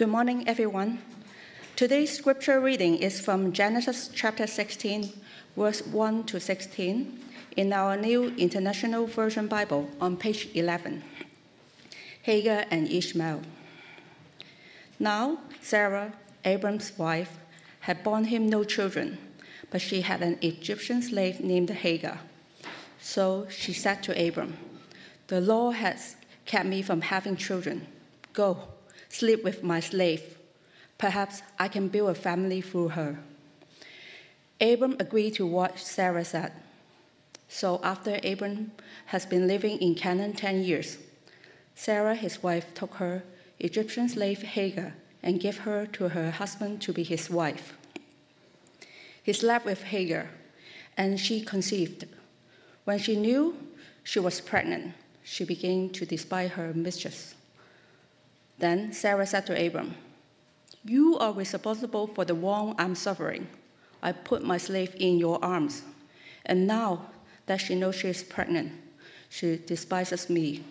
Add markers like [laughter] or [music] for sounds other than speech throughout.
Good morning, everyone. Today's scripture reading is from Genesis chapter 16, verse 1 to 16, in our New International Version Bible on page 11. Hagar and Ishmael. Now, Sarah, Abram's wife, had borne him no children, but she had an Egyptian slave named Hagar. So she said to Abram, The Lord has kept me from having children. Go, sleep with my slave. Perhaps I can build a family through her. Abram agreed to what Sarah said. So after Abram has been living in Canaan 10 years, Sarah, his wife, took her Egyptian slave Hagar and gave her to her husband to be his wife. He slept with Hagar, and she conceived. When she knew she was pregnant, she began to despise her mistress. Then Sarah said to Abram, You are responsible for the wrong I'm suffering. I put my slave in your arms, and now that she knows she is pregnant, she despises me.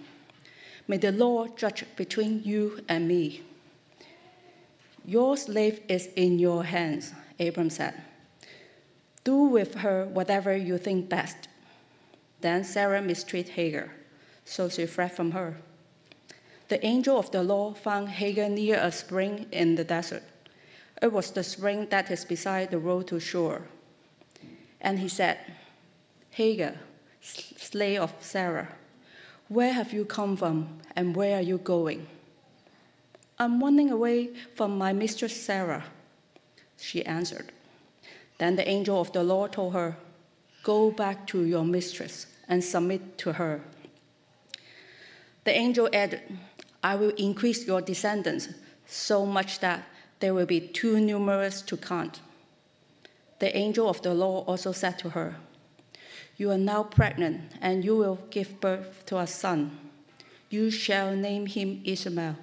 May the Lord judge between you and me. Your slave is in your hands, Abram said. Do with her whatever you think best. Then Sarah mistreated Hagar, so she fled from her. The angel of the Lord found Hagar near a spring in the desert. It was the spring that is beside the road to Shur. And he said, Hagar, slave of Sarah, where have you come from and where are you going? I'm running away from my mistress Sarah, she answered. Then the angel of the Lord told her, Go back to your mistress and submit to her. The angel added, I will increase your descendants so much that they will be too numerous to count. The angel of the Lord also said to her, You are now pregnant, and you will give birth to a son. You shall name him Ishmael,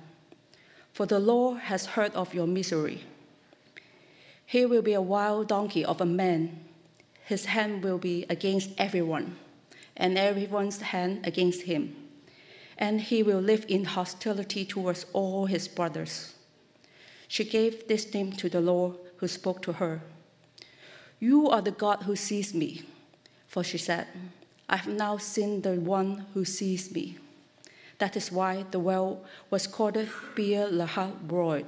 for the Lord has heard of your misery. He will be a wild donkey of a man. His hand will be against everyone, and everyone's hand against him. And he will live in hostility towards all his brothers. She gave this name to the Lord who spoke to her. You are the God who sees me. For she said, I have now seen the one who sees me. That is why the well was called Beer Lahai Roi.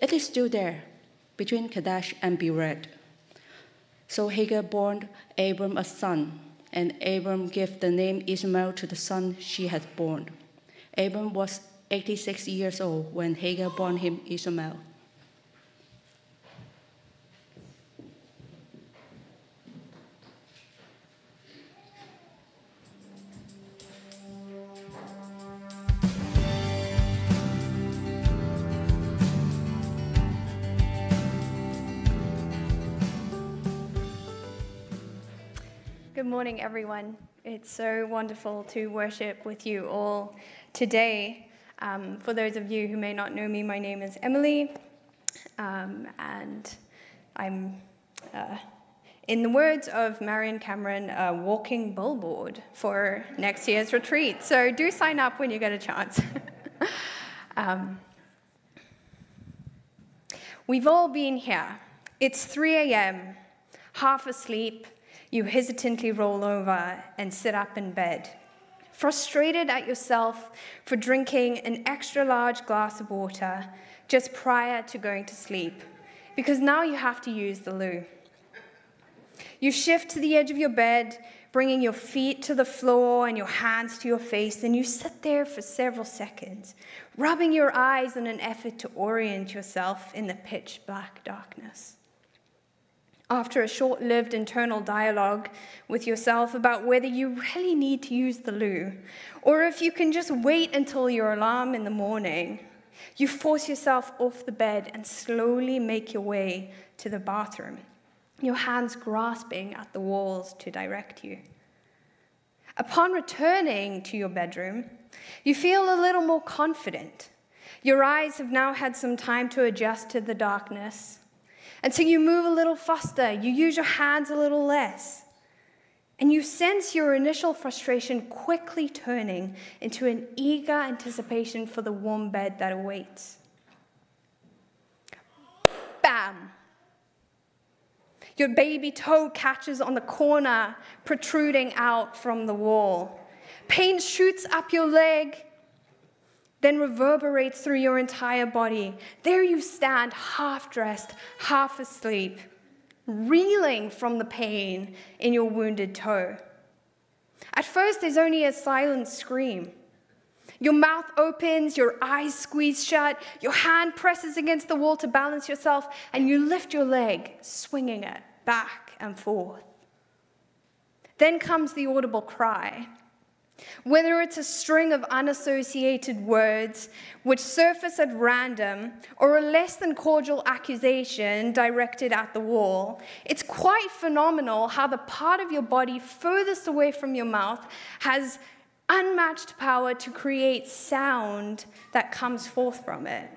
It is still there between Kadesh and Bered. So Hagar bore Abram a son, and Abram gave the name Ishmael to the son she had born. Abram was 86 years old when Hagar bore him Ishmael. Good morning, everyone. It's so wonderful to worship with you all today. Um, for those of you who may not know me, my name is Emily, um, and I'm, uh, in the words of Marion Cameron, a walking billboard for next year's retreat. So do sign up when you get a chance. [laughs] um, we've all been here. It's 3 a.m., half asleep you hesitantly roll over and sit up in bed, frustrated at yourself for drinking an extra large glass of water just prior to going to sleep, because now you have to use the loo. You shift to the edge of your bed, bringing your feet to the floor and your hands to your face, and you sit there for several seconds, rubbing your eyes in an effort to orient yourself in the pitch black darkness after a short lived internal dialogue with yourself about whether you really need to use the loo, or if you can just wait until your alarm in the morning, you force yourself off the bed and slowly make your way to the bathroom, your hands grasping at the walls to direct you. Upon returning to your bedroom, you feel a little more confident. Your eyes have now had some time to adjust to the darkness and so you move a little faster, you use your hands a little less. And you sense your initial frustration quickly turning into an eager anticipation for the warm bed that awaits. Bam! Your baby toe catches on the corner, protruding out from the wall. Pain shoots up your leg, then reverberates through your entire body. There you stand, half dressed, half asleep, reeling from the pain in your wounded toe. At first, there's only a silent scream. Your mouth opens, your eyes squeeze shut, your hand presses against the wall to balance yourself, and you lift your leg, swinging it back and forth. Then comes the audible cry. Whether it's a string of unassociated words which surface at random or a less than cordial accusation directed at the wall, it's quite phenomenal how the part of your body furthest away from your mouth has unmatched power to create sound that comes forth from it.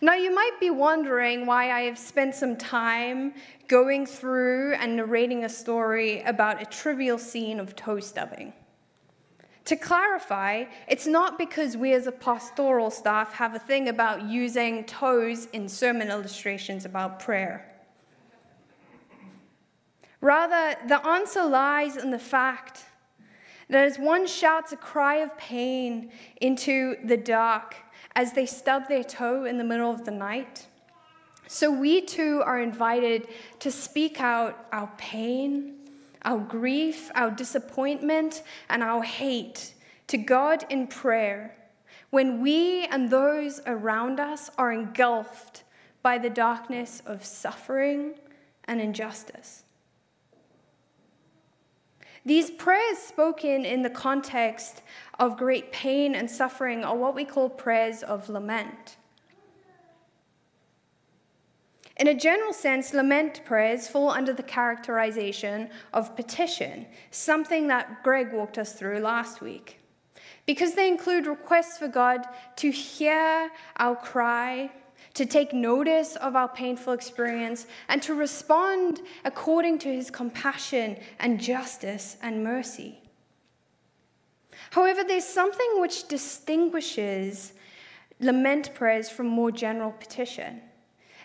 Now, you might be wondering why I have spent some time going through and narrating a story about a trivial scene of toe stubbing. To clarify, it's not because we as a pastoral staff have a thing about using toes in sermon illustrations about prayer. Rather, the answer lies in the fact that as one shouts a cry of pain into the dark as they stub their toe in the middle of the night, so we too are invited to speak out our pain, our grief, our disappointment, and our hate to God in prayer when we and those around us are engulfed by the darkness of suffering and injustice. These prayers spoken in the context of great pain and suffering are what we call prayers of lament. In a general sense, lament prayers fall under the characterization of petition, something that Greg walked us through last week. Because they include requests for God to hear our cry, to take notice of our painful experience, and to respond according to his compassion and justice and mercy. However, there's something which distinguishes lament prayers from more general petition.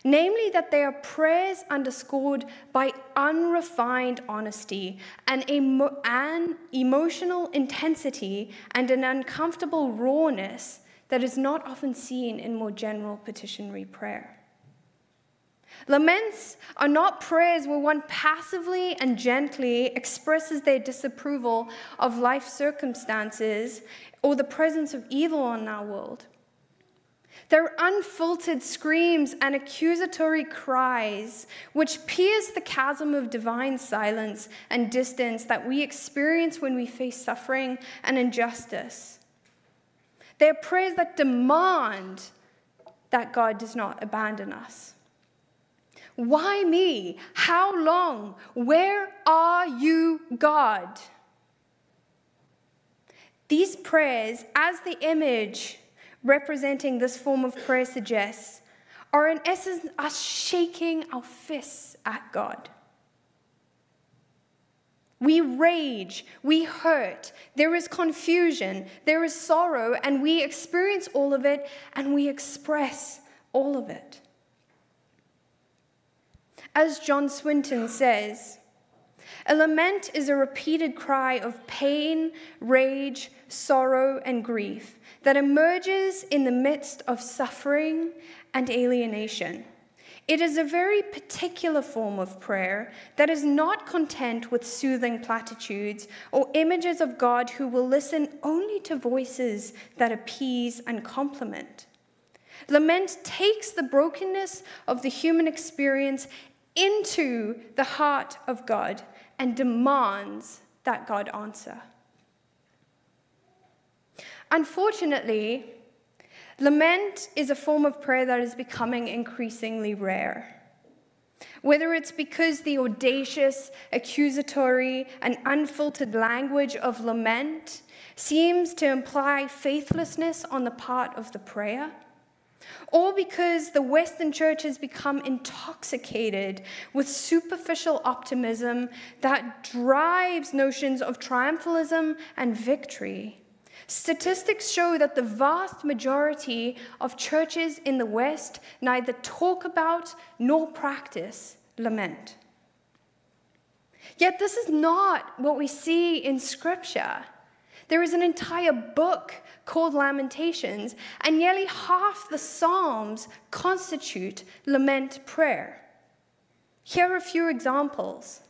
Namely, that they are prayers underscored by unrefined honesty and emo- an emotional intensity and an uncomfortable rawness that is not often seen in more general petitionary prayer. Laments are not prayers where one passively and gently expresses their disapproval of life circumstances or the presence of evil in our world. They're unfiltered screams and accusatory cries which pierce the chasm of divine silence and distance that we experience when we face suffering and injustice. They're prayers that demand that God does not abandon us. Why me? How long? Where are you, God? These prayers, as the image representing this form of prayer suggests, are in essence us shaking our fists at God. We rage, we hurt, there is confusion, there is sorrow, and we experience all of it and we express all of it. As John Swinton says, a lament is a repeated cry of pain, rage, sorrow, and grief that emerges in the midst of suffering and alienation. It is a very particular form of prayer that is not content with soothing platitudes or images of God who will listen only to voices that appease and compliment. Lament takes the brokenness of the human experience into the heart of God and demands that God answer. Unfortunately, Lament is a form of prayer that is becoming increasingly rare. Whether it's because the audacious, accusatory, and unfiltered language of lament seems to imply faithlessness on the part of the prayer, or because the Western church has become intoxicated with superficial optimism that drives notions of triumphalism and victory Statistics show that the vast majority of churches in the West neither talk about nor practice lament. Yet, this is not what we see in Scripture. There is an entire book called Lamentations, and nearly half the Psalms constitute lament prayer. Here are a few examples.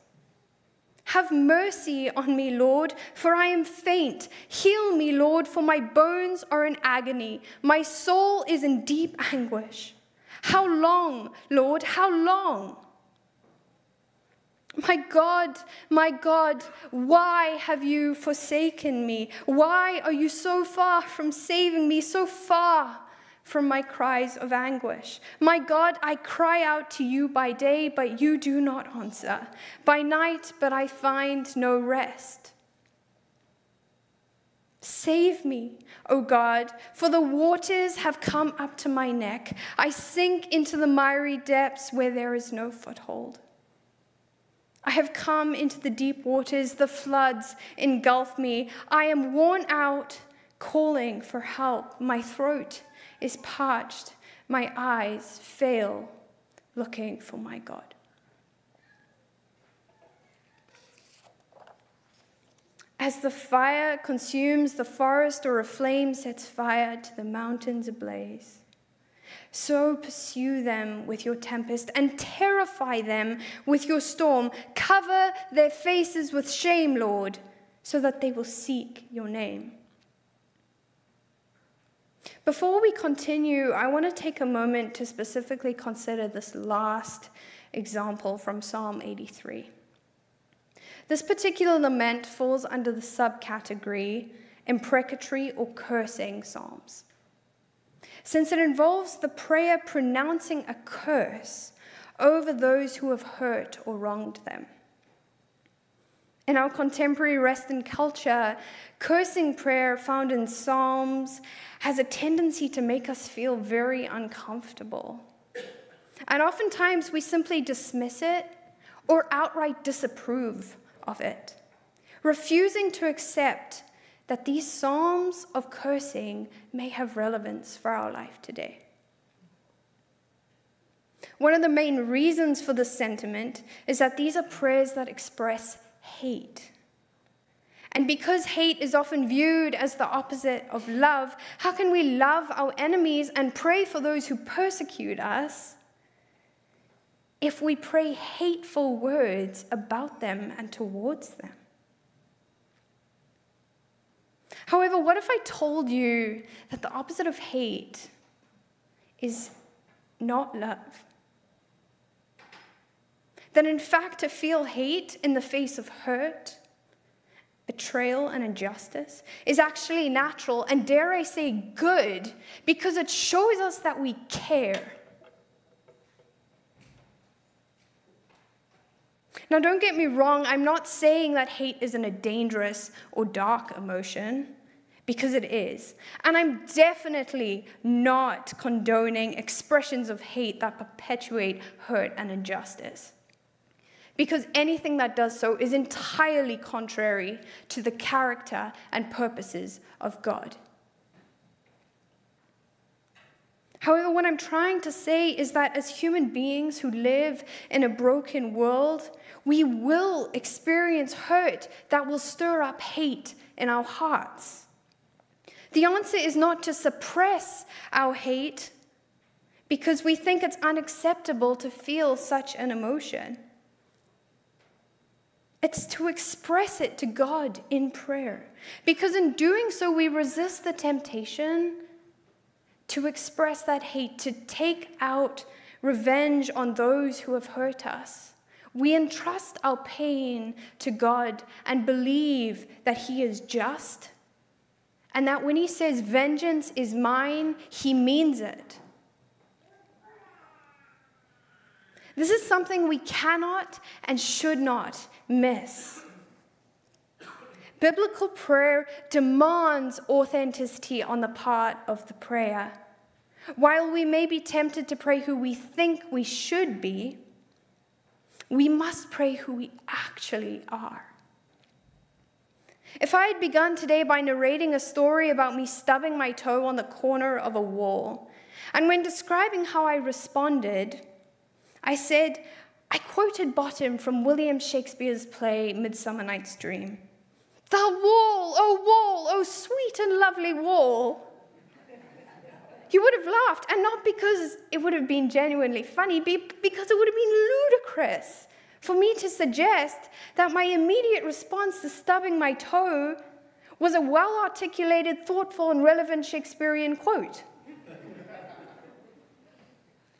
Have mercy on me, Lord, for I am faint. Heal me, Lord, for my bones are in agony. My soul is in deep anguish. How long, Lord? How long? My God, my God, why have you forsaken me? Why are you so far from saving me, so far from my cries of anguish? My God, I cry out to you by day, but you do not answer, by night, but I find no rest. Save me, O God, for the waters have come up to my neck. I sink into the miry depths where there is no foothold. I have come into the deep waters, the floods engulf me. I am worn out, calling for help. My throat is parched, my eyes fail, looking for my God. As the fire consumes the forest or a flame sets fire to the mountains ablaze, so pursue them with your tempest and terrify them with your storm. Cover their faces with shame, Lord, so that they will seek your name. Before we continue, I want to take a moment to specifically consider this last example from Psalm 83. This particular lament falls under the subcategory imprecatory or cursing psalms since it involves the prayer pronouncing a curse over those who have hurt or wronged them. In our contemporary Western culture, cursing prayer found in Psalms has a tendency to make us feel very uncomfortable. And oftentimes we simply dismiss it or outright disapprove of it, refusing to accept that these psalms of cursing may have relevance for our life today. One of the main reasons for this sentiment is that these are prayers that express hate. And because hate is often viewed as the opposite of love, how can we love our enemies and pray for those who persecute us if we pray hateful words about them and towards them? However, what if I told you that the opposite of hate is not love? That in fact, to feel hate in the face of hurt, betrayal, and injustice is actually natural and, dare I say, good because it shows us that we care. Now, don't get me wrong, I'm not saying that hate isn't a dangerous or dark emotion, because it is. And I'm definitely not condoning expressions of hate that perpetuate hurt and injustice. Because anything that does so is entirely contrary to the character and purposes of God. However, what I'm trying to say is that as human beings who live in a broken world, we will experience hurt that will stir up hate in our hearts. The answer is not to suppress our hate because we think it's unacceptable to feel such an emotion. It's to express it to God in prayer. Because in doing so, we resist the temptation to express that hate, to take out revenge on those who have hurt us. We entrust our pain to God and believe that He is just and that when He says, Vengeance is mine, He means it. This is something we cannot and should not miss. Biblical prayer demands authenticity on the part of the prayer. While we may be tempted to pray who we think we should be, we must pray who we actually are. If I had begun today by narrating a story about me stubbing my toe on the corner of a wall, and when describing how I responded, I said, I quoted bottom from William Shakespeare's play Midsummer Night's Dream. The wall, oh wall, oh sweet and lovely wall. You would have laughed, and not because it would have been genuinely funny, but because it would have been ludicrous for me to suggest that my immediate response to stubbing my toe was a well articulated, thoughtful, and relevant Shakespearean quote.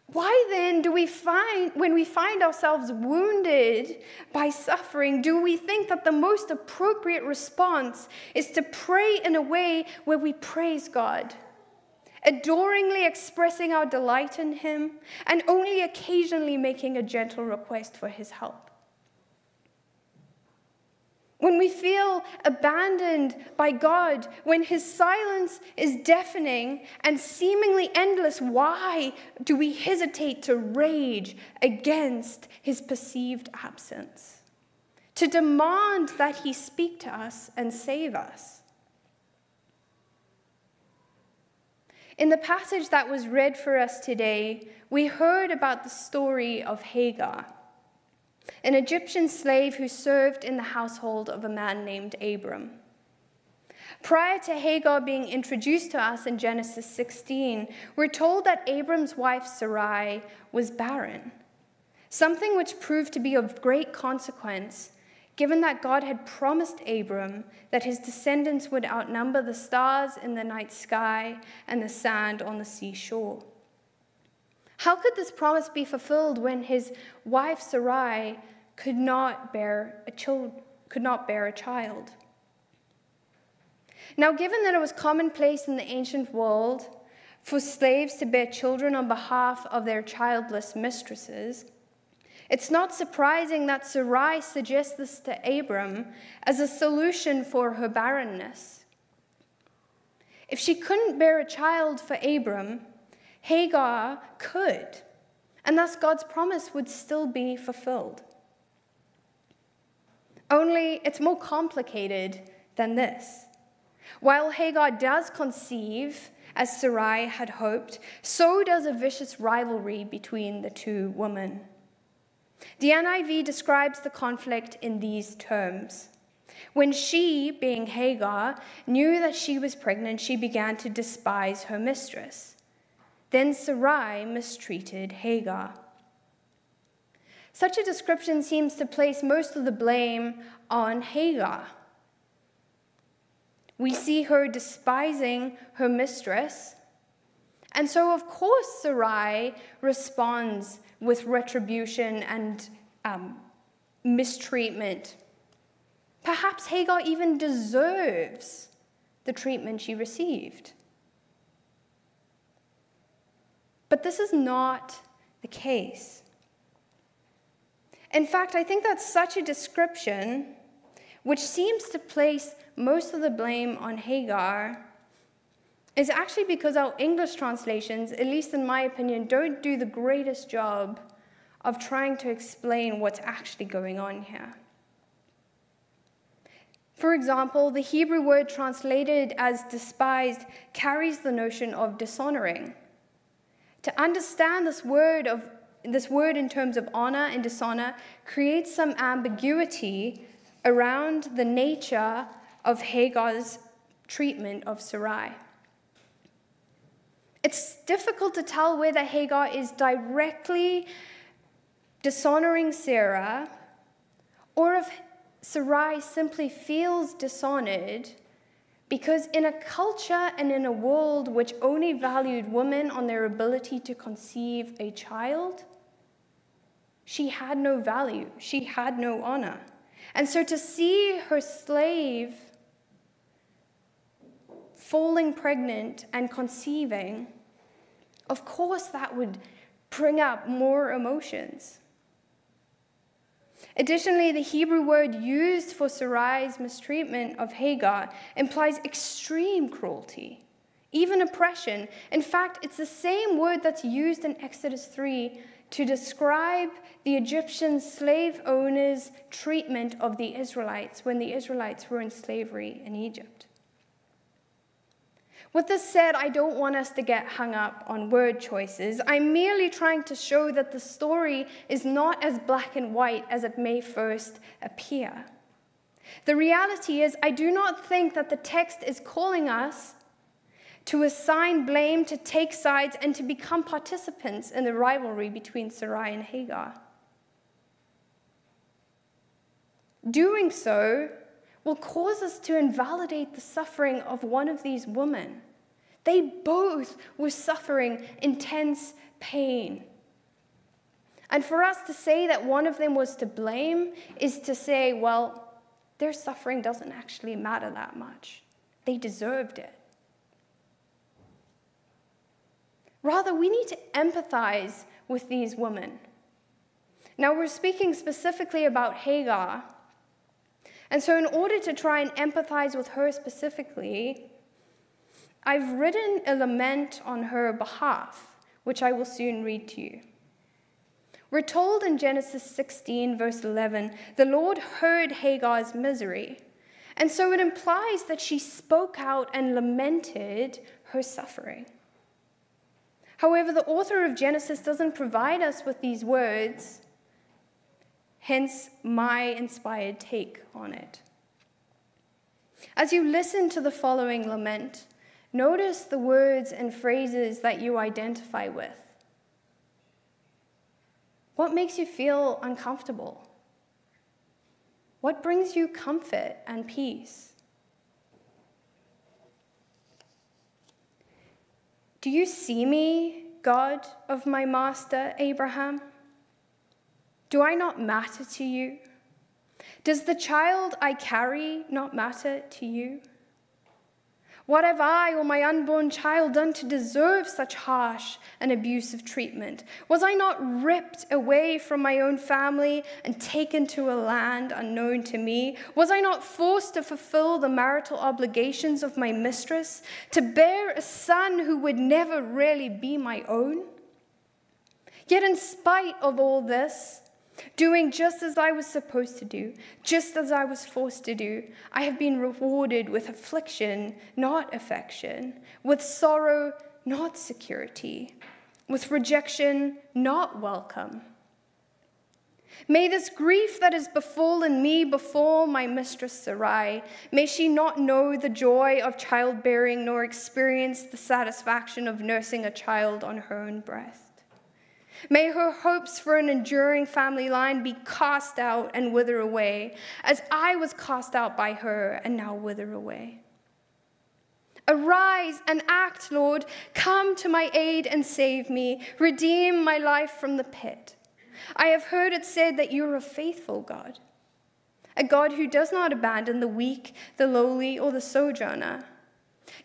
Why then do we find, when we find ourselves wounded by suffering, do we think that the most appropriate response is to pray in a way where we praise God? Adoringly expressing our delight in Him, and only occasionally making a gentle request for His help. When we feel abandoned by God, when His silence is deafening and seemingly endless, why do we hesitate to rage against His perceived absence? To demand that He speak to us and save us? In the passage that was read for us today, we heard about the story of Hagar, an Egyptian slave who served in the household of a man named Abram. Prior to Hagar being introduced to us in Genesis 16, we're told that Abram's wife Sarai was barren, something which proved to be of great consequence given that God had promised Abram that his descendants would outnumber the stars in the night sky and the sand on the seashore. How could this promise be fulfilled when his wife Sarai could not bear a child? Could not bear a child? Now, given that it was commonplace in the ancient world for slaves to bear children on behalf of their childless mistresses, it's not surprising that Sarai suggests this to Abram as a solution for her barrenness. If she couldn't bear a child for Abram, Hagar could, and thus God's promise would still be fulfilled. Only it's more complicated than this. While Hagar does conceive, as Sarai had hoped, so does a vicious rivalry between the two women. The NIV describes the conflict in these terms. When she, being Hagar, knew that she was pregnant, she began to despise her mistress. Then Sarai mistreated Hagar. Such a description seems to place most of the blame on Hagar. We see her despising her mistress. And so, of course, Sarai responds with retribution and um, mistreatment. Perhaps Hagar even deserves the treatment she received. But this is not the case. In fact, I think that's such a description which seems to place most of the blame on Hagar is actually because our English translations, at least in my opinion, don't do the greatest job of trying to explain what's actually going on here. For example, the Hebrew word translated as despised carries the notion of dishonoring. To understand this word of this word in terms of honor and dishonor creates some ambiguity around the nature of Hagar's treatment of Sarai. It's difficult to tell whether Hagar is directly dishonoring Sarah or if Sarai simply feels dishonored because, in a culture and in a world which only valued women on their ability to conceive a child, she had no value, she had no honor. And so to see her slave falling pregnant and conceiving, of course that would bring up more emotions. Additionally, the Hebrew word used for Sarai's mistreatment of Hagar implies extreme cruelty, even oppression. In fact, it's the same word that's used in Exodus 3 to describe the Egyptian slave owners' treatment of the Israelites when the Israelites were in slavery in Egypt. With this said, I don't want us to get hung up on word choices. I'm merely trying to show that the story is not as black and white as it may first appear. The reality is, I do not think that the text is calling us to assign blame, to take sides, and to become participants in the rivalry between Sarai and Hagar. Doing so will cause us to invalidate the suffering of one of these women. They both were suffering intense pain. And for us to say that one of them was to blame is to say, well, their suffering doesn't actually matter that much. They deserved it. Rather, we need to empathize with these women. Now, we're speaking specifically about Hagar. And so, in order to try and empathize with her specifically, I've written a lament on her behalf, which I will soon read to you. We're told in Genesis 16, verse 11, the Lord heard Hagar's misery. And so it implies that she spoke out and lamented her suffering. However, the author of Genesis doesn't provide us with these words, hence my inspired take on it. As you listen to the following lament, notice the words and phrases that you identify with. What makes you feel uncomfortable? What brings you comfort and peace? Do you see me, God of my master Abraham? Do I not matter to you? Does the child I carry not matter to you? What have I or my unborn child done to deserve such harsh and abusive treatment? Was I not ripped away from my own family and taken to a land unknown to me? Was I not forced to fulfill the marital obligations of my mistress, to bear a son who would never really be my own? Yet, in spite of all this, doing just as I was supposed to do, just as I was forced to do. I have been rewarded with affliction, not affection, with sorrow, not security, with rejection, not welcome. May this grief that has befallen me befall my mistress Sarai. May she not know the joy of childbearing nor experience the satisfaction of nursing a child on her own breast. May her hopes for an enduring family line be cast out and wither away, as I was cast out by her and now wither away. Arise and act, Lord. Come to my aid and save me. Redeem my life from the pit. I have heard it said that you are a faithful God, a God who does not abandon the weak, the lowly, or the sojourner.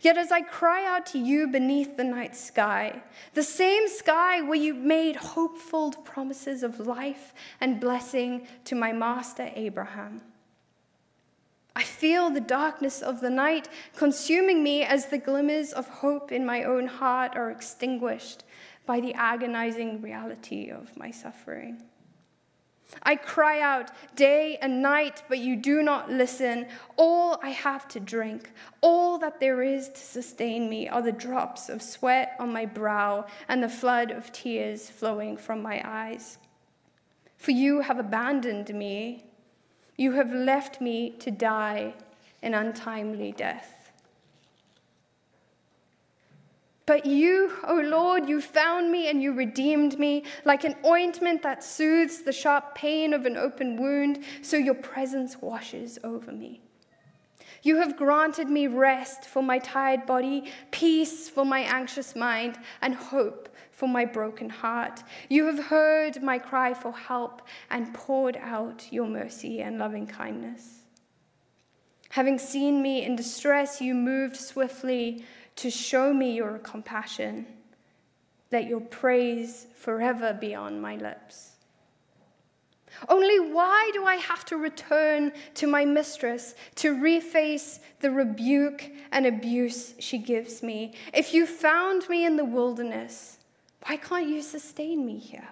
Yet as I cry out to you beneath the night sky, the same sky where you made hopeful promises of life and blessing to my master Abraham, I feel the darkness of the night consuming me as the glimmers of hope in my own heart are extinguished by the agonizing reality of my suffering. I cry out day and night, but you do not listen. All I have to drink, all that there is to sustain me, are the drops of sweat on my brow and the flood of tears flowing from my eyes. For you have abandoned me, you have left me to die an untimely death. But you, O oh Lord, you found me and you redeemed me like an ointment that soothes the sharp pain of an open wound, so your presence washes over me. You have granted me rest for my tired body, peace for my anxious mind, and hope for my broken heart. You have heard my cry for help and poured out your mercy and loving kindness. Having seen me in distress, you moved swiftly to show me your compassion. Let your praise forever be on my lips. Only why do I have to return to my mistress to reface the rebuke and abuse she gives me? If you found me in the wilderness, why can't you sustain me here?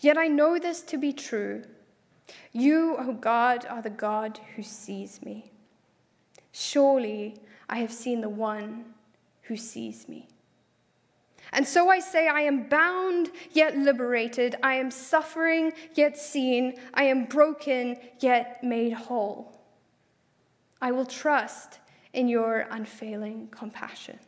Yet I know this to be true. You, O God, are the God who sees me. Surely I have seen the one who sees me. And so I say, I am bound yet liberated. I am suffering yet seen. I am broken yet made whole. I will trust in your unfailing compassion.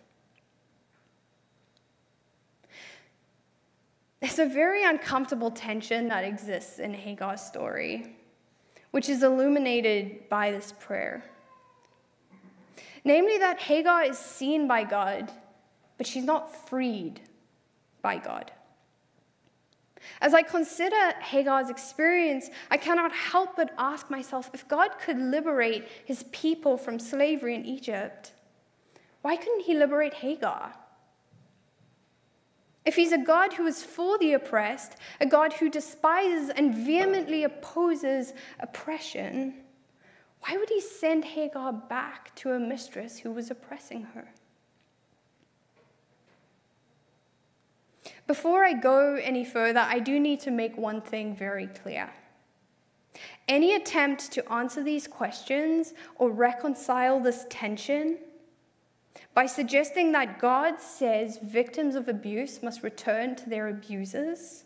There's a very uncomfortable tension that exists in Hagar's story, which is illuminated by this prayer. Namely, that Hagar is seen by God, but she's not freed by God. As I consider Hagar's experience, I cannot help but ask myself if God could liberate his people from slavery in Egypt, why couldn't he liberate Hagar? If he's a God who is for the oppressed, a God who despises and vehemently opposes oppression, why would he send Hagar back to a mistress who was oppressing her? Before I go any further, I do need to make one thing very clear. Any attempt to answer these questions or reconcile this tension by suggesting that God says victims of abuse must return to their abusers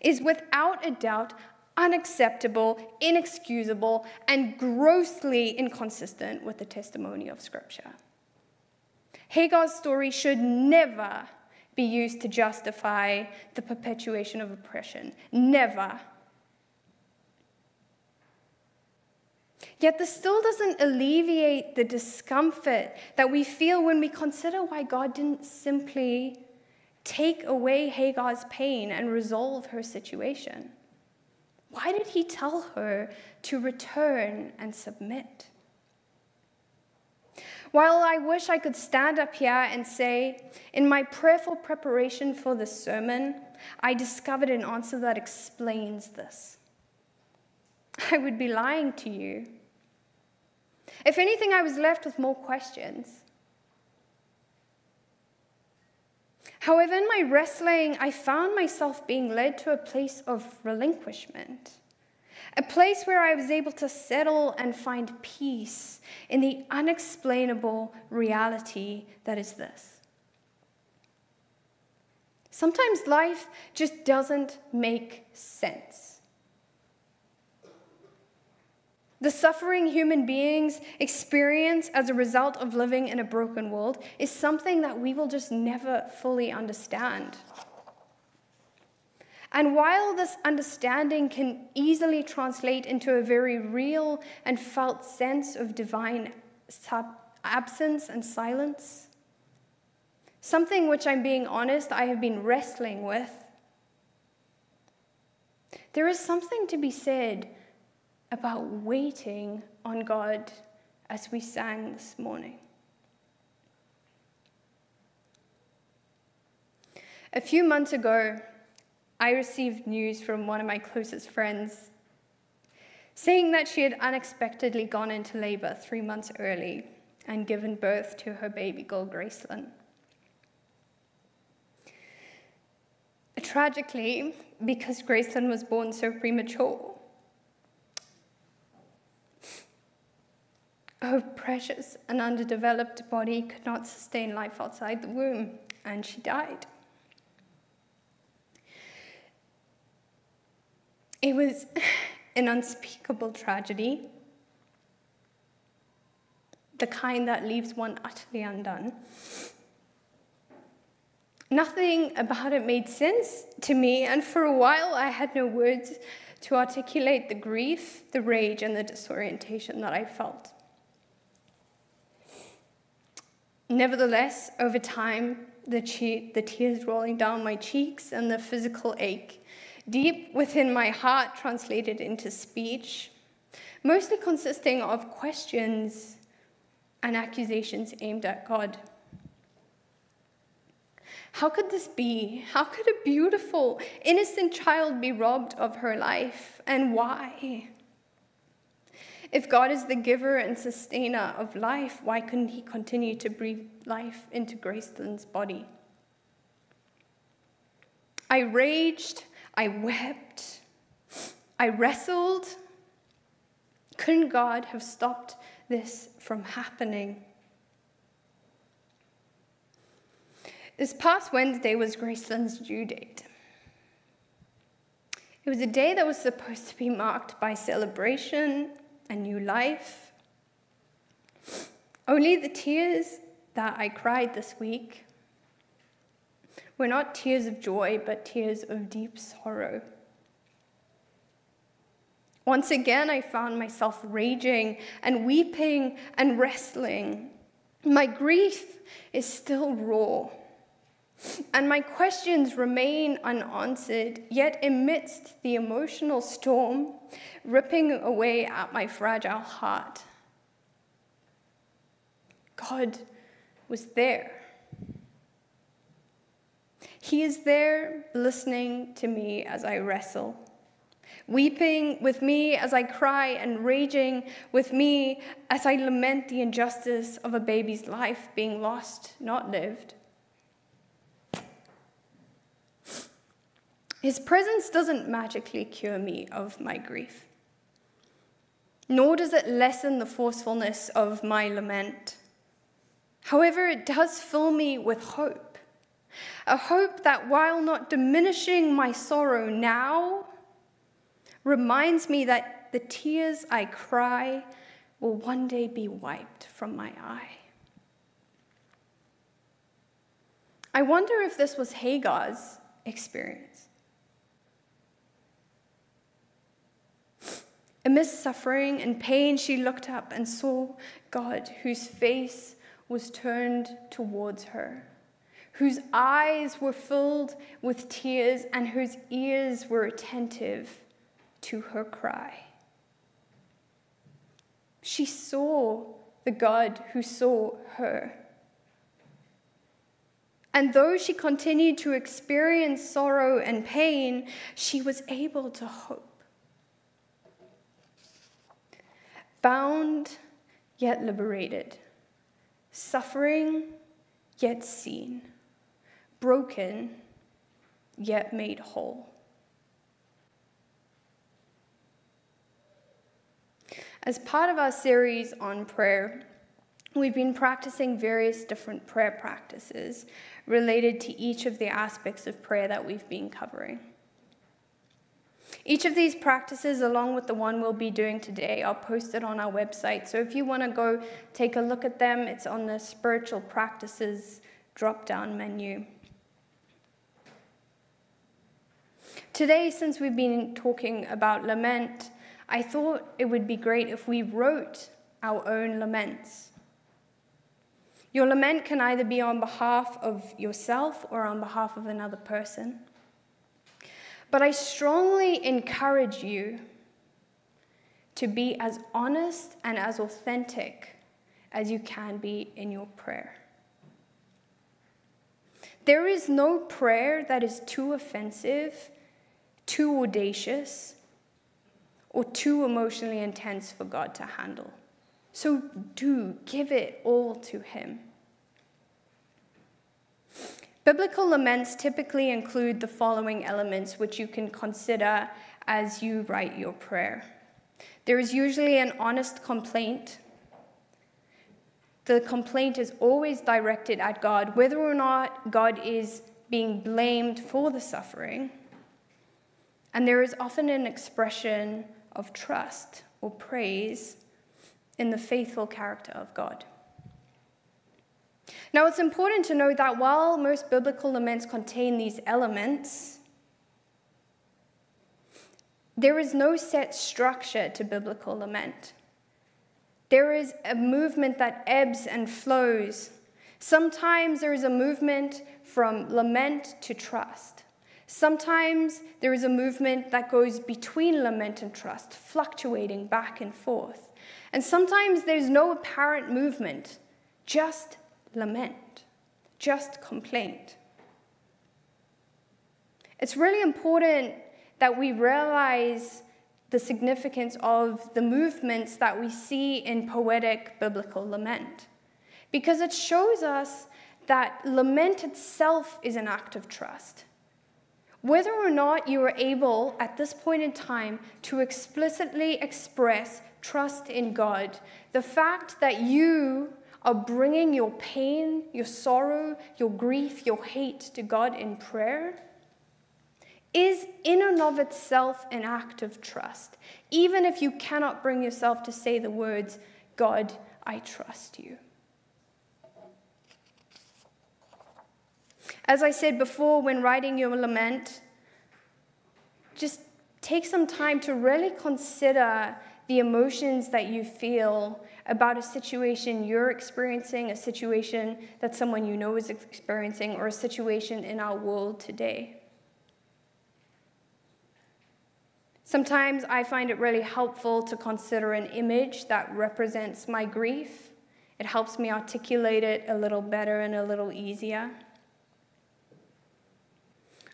is without a doubt unacceptable, inexcusable, and grossly inconsistent with the testimony of Scripture. Hagar's story should never be used to justify the perpetuation of oppression. Never. Yet this still doesn't alleviate the discomfort that we feel when we consider why God didn't simply take away Hagar's pain and resolve her situation. Why did he tell her to return and submit? While I wish I could stand up here and say, in my prayerful preparation for this sermon, I discovered an answer that explains this, I would be lying to you. If anything, I was left with more questions. However, in my wrestling, I found myself being led to a place of relinquishment, a place where I was able to settle and find peace in the unexplainable reality that is this. Sometimes life just doesn't make sense. The suffering human beings experience as a result of living in a broken world is something that we will just never fully understand. And while this understanding can easily translate into a very real and felt sense of divine absence and silence, something which I'm being honest, I have been wrestling with, there is something to be said about waiting on God as we sang this morning. A few months ago, I received news from one of my closest friends saying that she had unexpectedly gone into labor three months early and given birth to her baby girl, Gracelyn. Tragically, because Gracelyn was born so premature, her precious and underdeveloped body could not sustain life outside the womb, and she died. It was [laughs] an unspeakable tragedy, the kind that leaves one utterly undone. Nothing about it made sense to me, and for a while I had no words to articulate the grief, the rage, and the disorientation that I felt. Nevertheless, over time, the, che- the tears rolling down my cheeks and the physical ache deep within my heart translated into speech, mostly consisting of questions and accusations aimed at God. How could this be? How could a beautiful, innocent child be robbed of her life? And why? If God is the giver and sustainer of life, why couldn't He continue to breathe life into Gracelyn's body? I raged, I wept. I wrestled. Couldn't God have stopped this from happening? This past Wednesday was Gracelyn's due date. It was a day that was supposed to be marked by celebration and new life. Only the tears that I cried this week were not tears of joy, but tears of deep sorrow. Once again, I found myself raging and weeping and wrestling. My grief is still raw. And my questions remain unanswered, yet, amidst the emotional storm ripping away at my fragile heart, God was there. He is there listening to me as I wrestle, weeping with me as I cry, and raging with me as I lament the injustice of a baby's life being lost, not lived. His presence doesn't magically cure me of my grief, nor does it lessen the forcefulness of my lament. However, it does fill me with hope. A hope that while not diminishing my sorrow now, reminds me that the tears I cry will one day be wiped from my eye. I wonder if this was Hagar's experience. Amidst suffering and pain, she looked up and saw God, whose face was turned towards her, whose eyes were filled with tears, and whose ears were attentive to her cry. She saw the God who saw her. And though she continued to experience sorrow and pain, she was able to hope. Bound yet liberated, suffering yet seen, broken yet made whole. As part of our series on prayer, we've been practicing various different prayer practices related to each of the aspects of prayer that we've been covering. Each of these practices, along with the one we'll be doing today, are posted on our website. So if you want to go take a look at them, it's on the spiritual practices drop down menu. Today, since we've been talking about lament, I thought it would be great if we wrote our own laments. Your lament can either be on behalf of yourself or on behalf of another person. But I strongly encourage you to be as honest and as authentic as you can be in your prayer. There is no prayer that is too offensive, too audacious, or too emotionally intense for God to handle. So do give it all to Him. Biblical laments typically include the following elements, which you can consider as you write your prayer. There is usually an honest complaint. The complaint is always directed at God, whether or not God is being blamed for the suffering. And there is often an expression of trust or praise in the faithful character of God. Now, it's important to note that while most biblical laments contain these elements, there is no set structure to biblical lament. There is a movement that ebbs and flows. Sometimes there is a movement from lament to trust. Sometimes there is a movement that goes between lament and trust, fluctuating back and forth. And sometimes there's no apparent movement, just lament, just complaint. It's really important that we realize the significance of the movements that we see in poetic biblical lament, because it shows us that lament itself is an act of trust. Whether or not you are able at this point in time to explicitly express trust in God, the fact that you are bringing your pain, your sorrow, your grief, your hate to God in prayer is in and of itself an act of trust, even if you cannot bring yourself to say the words, God, I trust you. As I said before, when writing your lament, just take some time to really consider the emotions that you feel about a situation you're experiencing, a situation that someone you know is experiencing, or a situation in our world today. Sometimes I find it really helpful to consider an image that represents my grief. It helps me articulate it a little better and a little easier.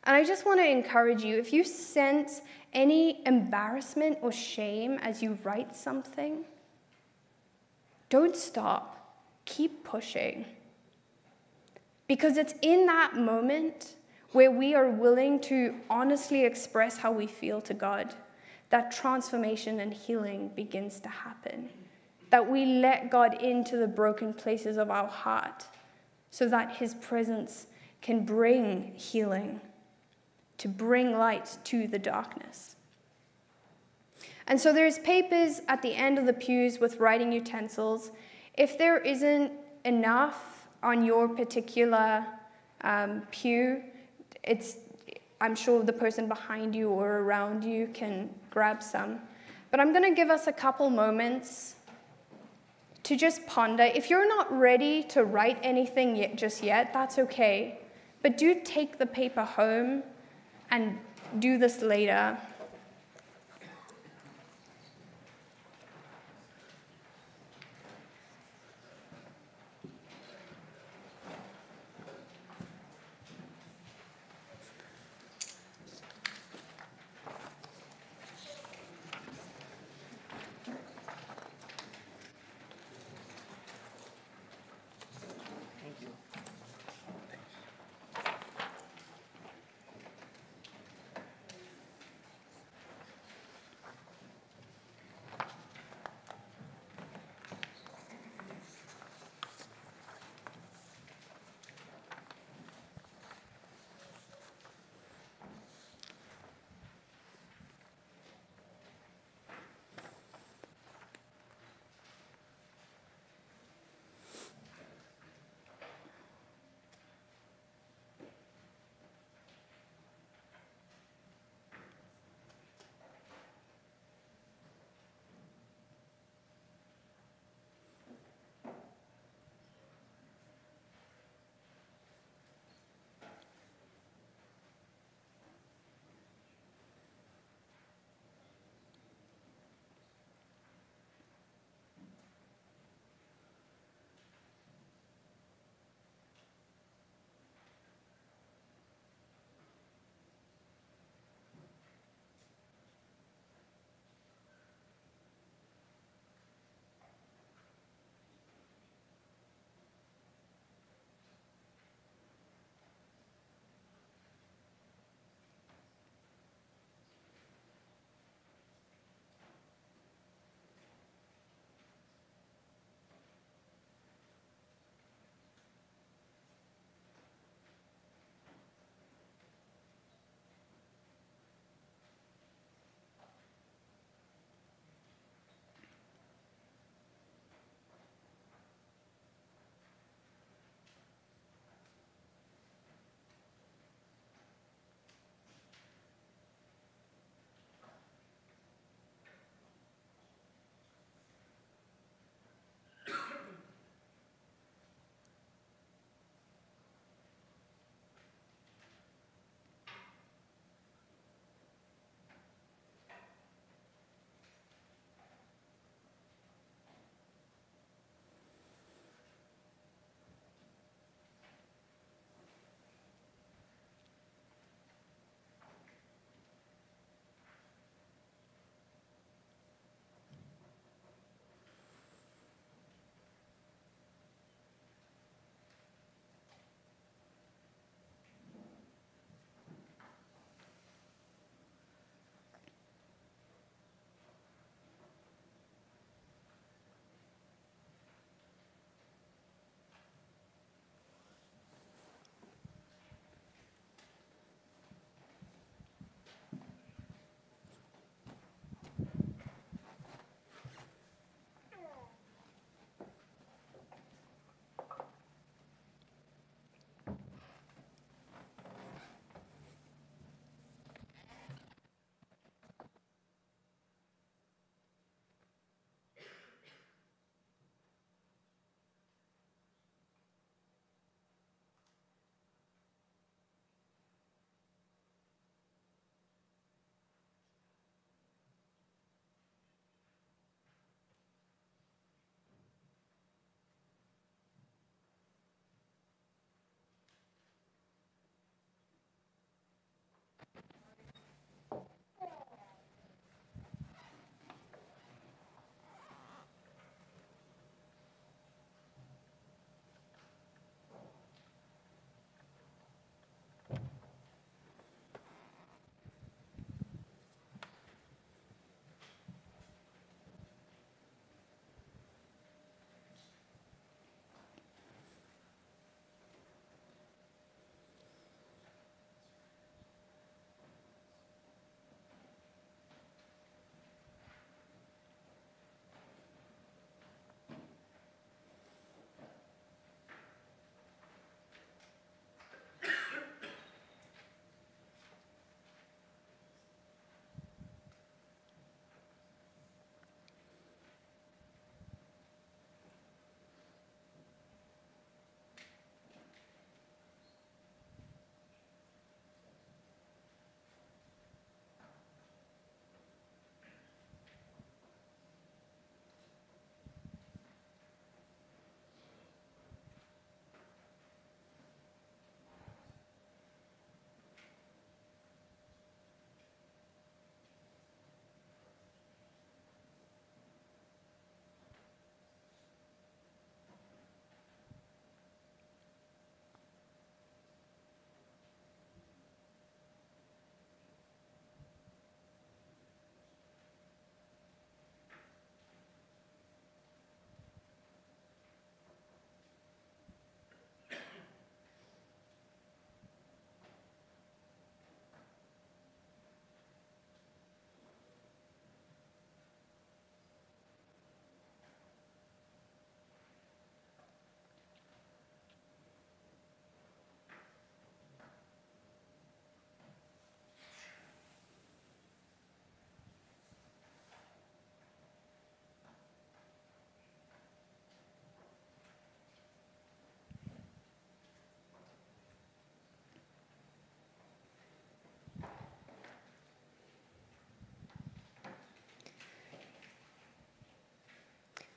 And I just want to encourage you if you sense any embarrassment or shame as you write something, don't stop. Keep pushing. Because it's in that moment where we are willing to honestly express how we feel to God that transformation and healing begins to happen. That we let God into the broken places of our heart so that His presence can bring healing, to bring light to the darkness. And so there's papers at the end of the pews with writing utensils. If there isn't enough on your particular um, pew, it's I'm sure the person behind you or around you can grab some. But I'm going to give us a couple moments to just ponder. If you're not ready to write anything yet, just yet, that's okay. But do take the paper home and do this later.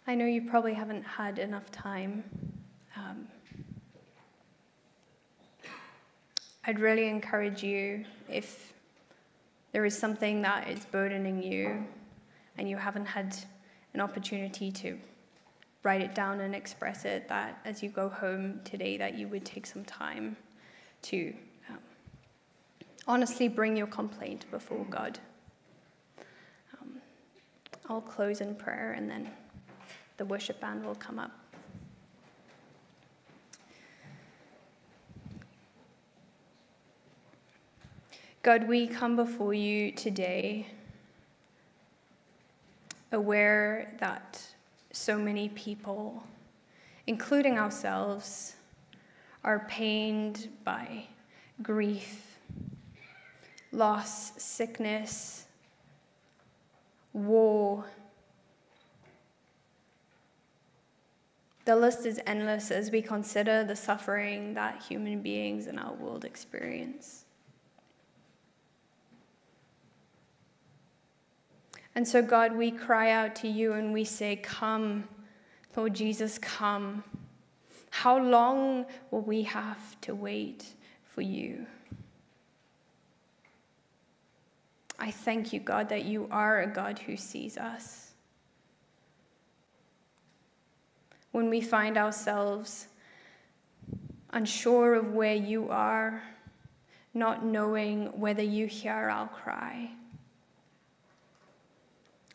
I know you probably haven't had enough time. Um, I'd really encourage you if there is something that is burdening you and you haven't had an opportunity to write it down and express it, that as you go home today, that you would take some time to um, honestly bring your complaint before God. Um, I'll close in prayer and then the worship band will come up. God, we come before you today aware that so many people, including ourselves, are pained by grief, loss, sickness, war. The list is endless as we consider the suffering that human beings in our world experience. And so, God, we cry out to you and we say, Come, Lord Jesus, come. How long will we have to wait for you? I thank you, God, that you are a God who sees us. When we find ourselves unsure of where you are, not knowing whether you hear our cry,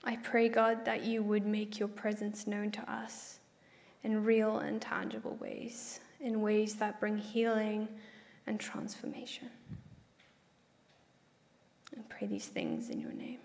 I pray, God, that you would make your presence known to us in real and tangible ways, in ways that bring healing and transformation. I pray these things in your name.